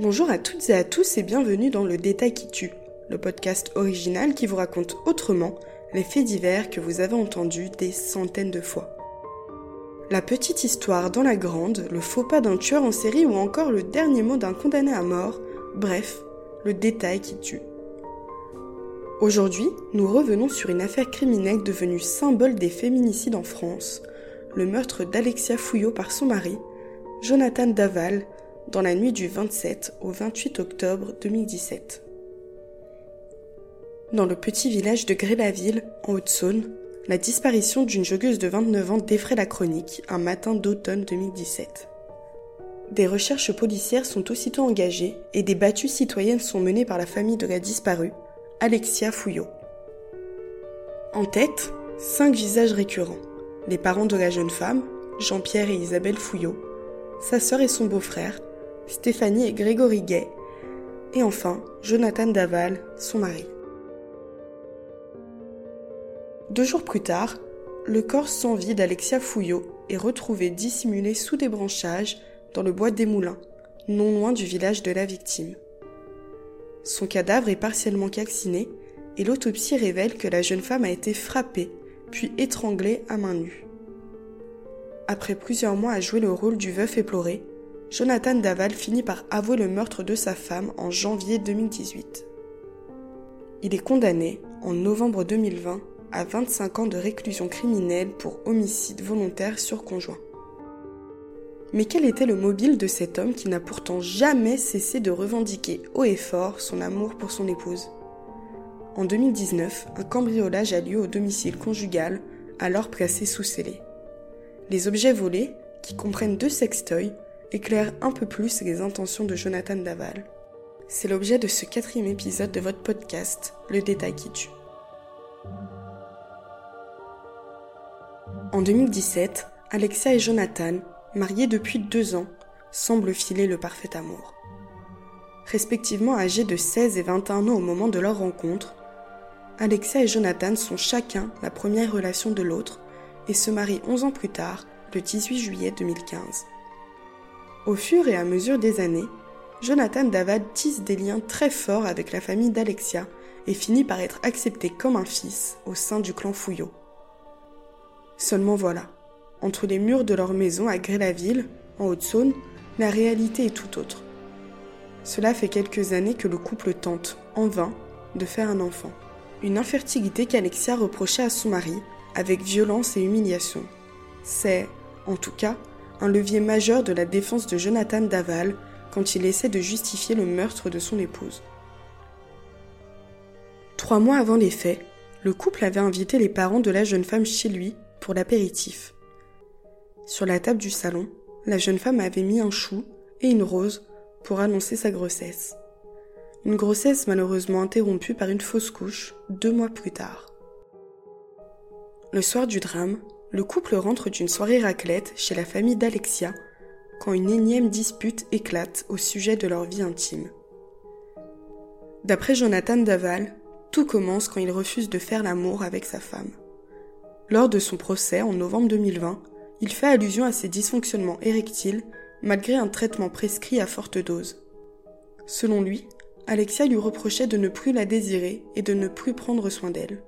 Bonjour à toutes et à tous et bienvenue dans Le Détail qui tue, le podcast original qui vous raconte autrement les faits divers que vous avez entendus des centaines de fois. La petite histoire dans la grande, le faux pas d'un tueur en série ou encore le dernier mot d'un condamné à mort, bref, le détail qui tue. Aujourd'hui, nous revenons sur une affaire criminelle devenue symbole des féminicides en France, le meurtre d'Alexia Fouillot par son mari, Jonathan Daval, dans la nuit du 27 au 28 octobre 2017. Dans le petit village de Gré-la-Ville, en Haute-Saône, la disparition d'une joggeuse de 29 ans défraie la chronique un matin d'automne 2017. Des recherches policières sont aussitôt engagées et des battues citoyennes sont menées par la famille de la disparue, Alexia Fouillot. En tête, cinq visages récurrents. Les parents de la jeune femme, Jean-Pierre et Isabelle Fouillot, sa sœur et son beau-frère, Stéphanie et Grégory Gay, et enfin Jonathan Daval, son mari. Deux jours plus tard, le corps sans vie d'Alexia Fouillot est retrouvé dissimulé sous des branchages dans le bois des Moulins, non loin du village de la victime. Son cadavre est partiellement calciné et l'autopsie révèle que la jeune femme a été frappée puis étranglée à main nue. Après plusieurs mois à jouer le rôle du veuf éploré, Jonathan Daval finit par avouer le meurtre de sa femme en janvier 2018. Il est condamné, en novembre 2020, à 25 ans de réclusion criminelle pour homicide volontaire sur conjoint. Mais quel était le mobile de cet homme qui n'a pourtant jamais cessé de revendiquer haut et fort son amour pour son épouse? En 2019, un cambriolage a lieu au domicile conjugal, alors placé sous scellé. Les objets volés, qui comprennent deux sextoys, éclaire un peu plus les intentions de Jonathan Daval. C'est l'objet de ce quatrième épisode de votre podcast, Le détail qui tue. En 2017, Alexia et Jonathan, mariés depuis deux ans, semblent filer le parfait amour. Respectivement âgés de 16 et 21 ans au moment de leur rencontre, Alexia et Jonathan sont chacun la première relation de l'autre et se marient 11 ans plus tard, le 18 juillet 2015. Au fur et à mesure des années, Jonathan Daval tisse des liens très forts avec la famille d'Alexia et finit par être accepté comme un fils au sein du clan Fouillot. Seulement voilà, entre les murs de leur maison à Gré-la-Ville, en Haute-Saône, la réalité est tout autre. Cela fait quelques années que le couple tente, en vain, de faire un enfant. Une infertilité qu'Alexia reprochait à son mari, avec violence et humiliation. C'est, en tout cas, un levier majeur de la défense de Jonathan Daval quand il essaie de justifier le meurtre de son épouse. Trois mois avant les faits, le couple avait invité les parents de la jeune femme chez lui pour l'apéritif. Sur la table du salon, la jeune femme avait mis un chou et une rose pour annoncer sa grossesse. Une grossesse malheureusement interrompue par une fausse couche deux mois plus tard. Le soir du drame, le couple rentre d'une soirée raclette chez la famille d'Alexia quand une énième dispute éclate au sujet de leur vie intime. D'après Jonathan Daval, tout commence quand il refuse de faire l'amour avec sa femme. Lors de son procès en novembre 2020, il fait allusion à ses dysfonctionnements érectiles malgré un traitement prescrit à forte dose. Selon lui, Alexia lui reprochait de ne plus la désirer et de ne plus prendre soin d'elle.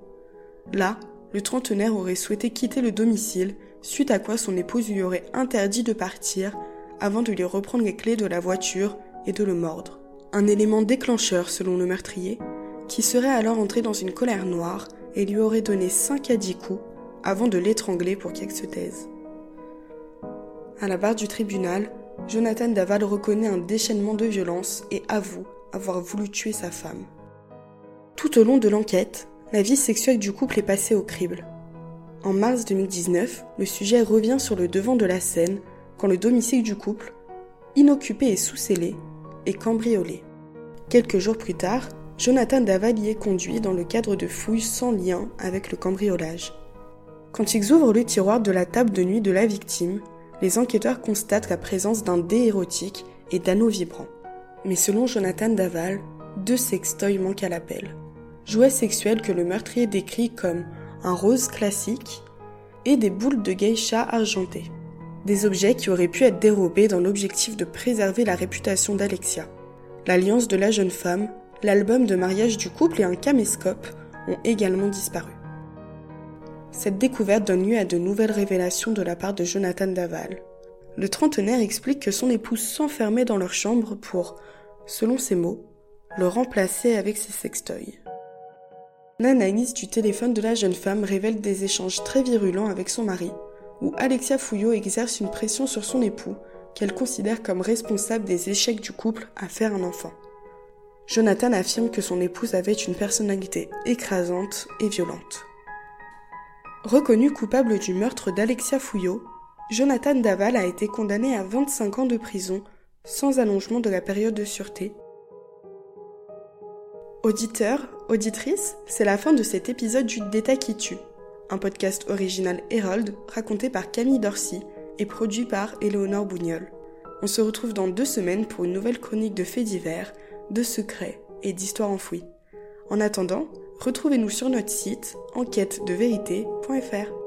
Là, le trentenaire aurait souhaité quitter le domicile, suite à quoi son épouse lui aurait interdit de partir avant de lui reprendre les clés de la voiture et de le mordre. Un élément déclencheur selon le meurtrier, qui serait alors entré dans une colère noire et lui aurait donné 5 à 10 coups avant de l'étrangler pour qu'elle se taise. À la barre du tribunal, Jonathan Daval reconnaît un déchaînement de violence et avoue avoir voulu tuer sa femme. Tout au long de l'enquête, la vie sexuelle du couple est passée au crible. En mars 2019, le sujet revient sur le devant de la scène quand le domicile du couple, inoccupé et sous-scellé, est cambriolé. Quelques jours plus tard, Jonathan Daval y est conduit dans le cadre de fouilles sans lien avec le cambriolage. Quand ils ouvrent le tiroir de la table de nuit de la victime, les enquêteurs constatent la présence d'un dé érotique et d'anneaux vibrants. Mais selon Jonathan Daval, deux sextoys manquent à l'appel jouets sexuels que le meurtrier décrit comme un rose classique et des boules de geisha argentées. Des objets qui auraient pu être dérobés dans l'objectif de préserver la réputation d'Alexia. l'alliance de la jeune femme, l'album de mariage du couple et un caméscope ont également disparu. Cette découverte donne lieu à de nouvelles révélations de la part de Jonathan Daval. Le trentenaire explique que son épouse s'enfermait dans leur chambre pour, selon ses mots, le remplacer avec ses sextoys. L'analyse du téléphone de la jeune femme révèle des échanges très virulents avec son mari, où Alexia Fouillot exerce une pression sur son époux qu'elle considère comme responsable des échecs du couple à faire un enfant. Jonathan affirme que son épouse avait une personnalité écrasante et violente. Reconnu coupable du meurtre d'Alexia Fouillot, Jonathan Daval a été condamné à 25 ans de prison sans allongement de la période de sûreté. Auditeurs, auditrices, c'est la fin de cet épisode du Détail qui tue, un podcast original Herald raconté par Camille Dorcy et produit par Éléonore Bougnol. On se retrouve dans deux semaines pour une nouvelle chronique de faits divers, de secrets et d'histoires enfouies. En attendant, retrouvez-nous sur notre site enquête-de-vérité.fr.